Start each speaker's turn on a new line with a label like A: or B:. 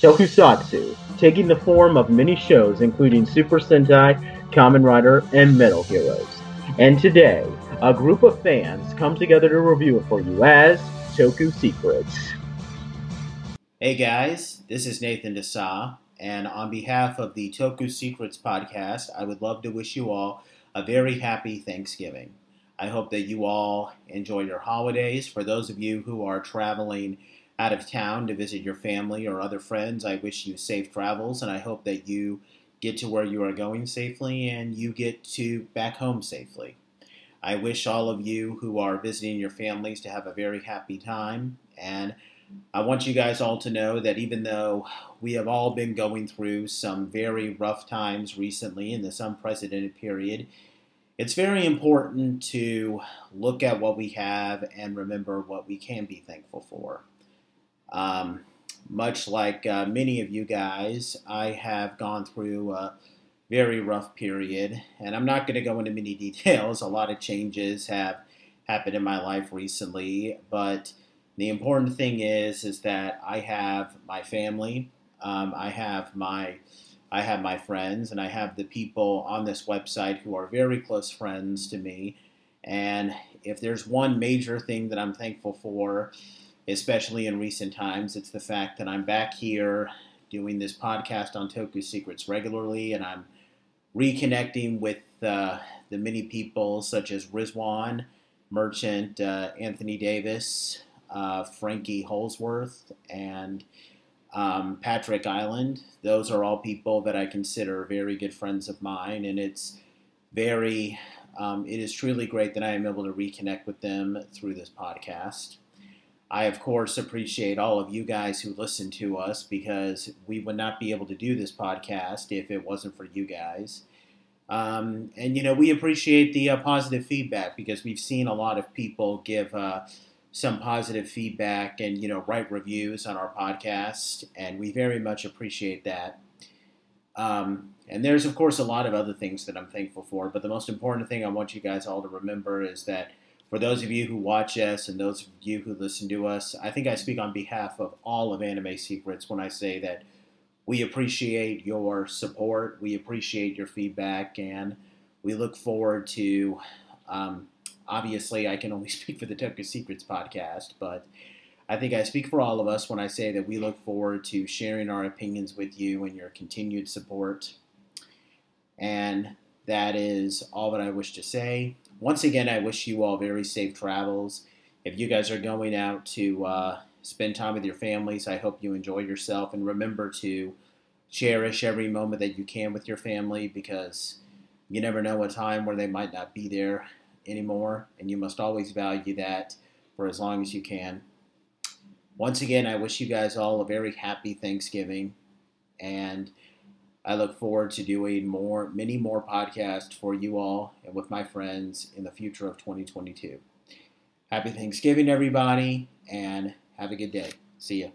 A: Tokusatsu, taking the form of many shows including Super Sentai, Kamen Rider, and Metal Heroes. And today, a group of fans come together to review it for you as Toku Secrets.
B: Hey guys, this is Nathan Desa, and on behalf of the Toku Secrets podcast, I would love to wish you all a very happy Thanksgiving. I hope that you all enjoy your holidays. For those of you who are traveling out of town to visit your family or other friends, I wish you safe travels, and I hope that you get to where you are going safely and you get to back home safely. I wish all of you who are visiting your families to have a very happy time. And I want you guys all to know that even though we have all been going through some very rough times recently in this unprecedented period, it's very important to look at what we have and remember what we can be thankful for. Um, much like uh, many of you guys, I have gone through a very rough period, and I'm not going to go into many details. A lot of changes have happened in my life recently, but the important thing is is that I have my family, um, I have my I have my friends, and I have the people on this website who are very close friends to me. And if there's one major thing that I'm thankful for, especially in recent times. It's the fact that I'm back here doing this podcast on Toku Secrets regularly, and I'm reconnecting with uh, the many people such as Rizwan, Merchant, uh, Anthony Davis, uh, Frankie Holsworth, and um, Patrick Island. Those are all people that I consider very good friends of mine, and it's very, um, it is truly great that I am able to reconnect with them through this podcast. I, of course, appreciate all of you guys who listen to us because we would not be able to do this podcast if it wasn't for you guys. Um, and, you know, we appreciate the uh, positive feedback because we've seen a lot of people give uh, some positive feedback and, you know, write reviews on our podcast. And we very much appreciate that. Um, and there's, of course, a lot of other things that I'm thankful for. But the most important thing I want you guys all to remember is that for those of you who watch us and those of you who listen to us, I think I speak on behalf of all of Anime Secrets when I say that we appreciate your support, we appreciate your feedback, and we look forward to. Um, obviously, I can only speak for the Toku Secrets podcast, but I think I speak for all of us when I say that we look forward to sharing our opinions with you and your continued support. And that is all that I wish to say once again, I wish you all very safe travels. If you guys are going out to uh, spend time with your families, I hope you enjoy yourself and remember to cherish every moment that you can with your family because you never know a time where they might not be there anymore, and you must always value that for as long as you can. Once again, I wish you guys all a very happy Thanksgiving, and I look forward to doing more, many more podcasts for you all and with my friends in the future of 2022. Happy Thanksgiving, everybody, and have a good day. See ya.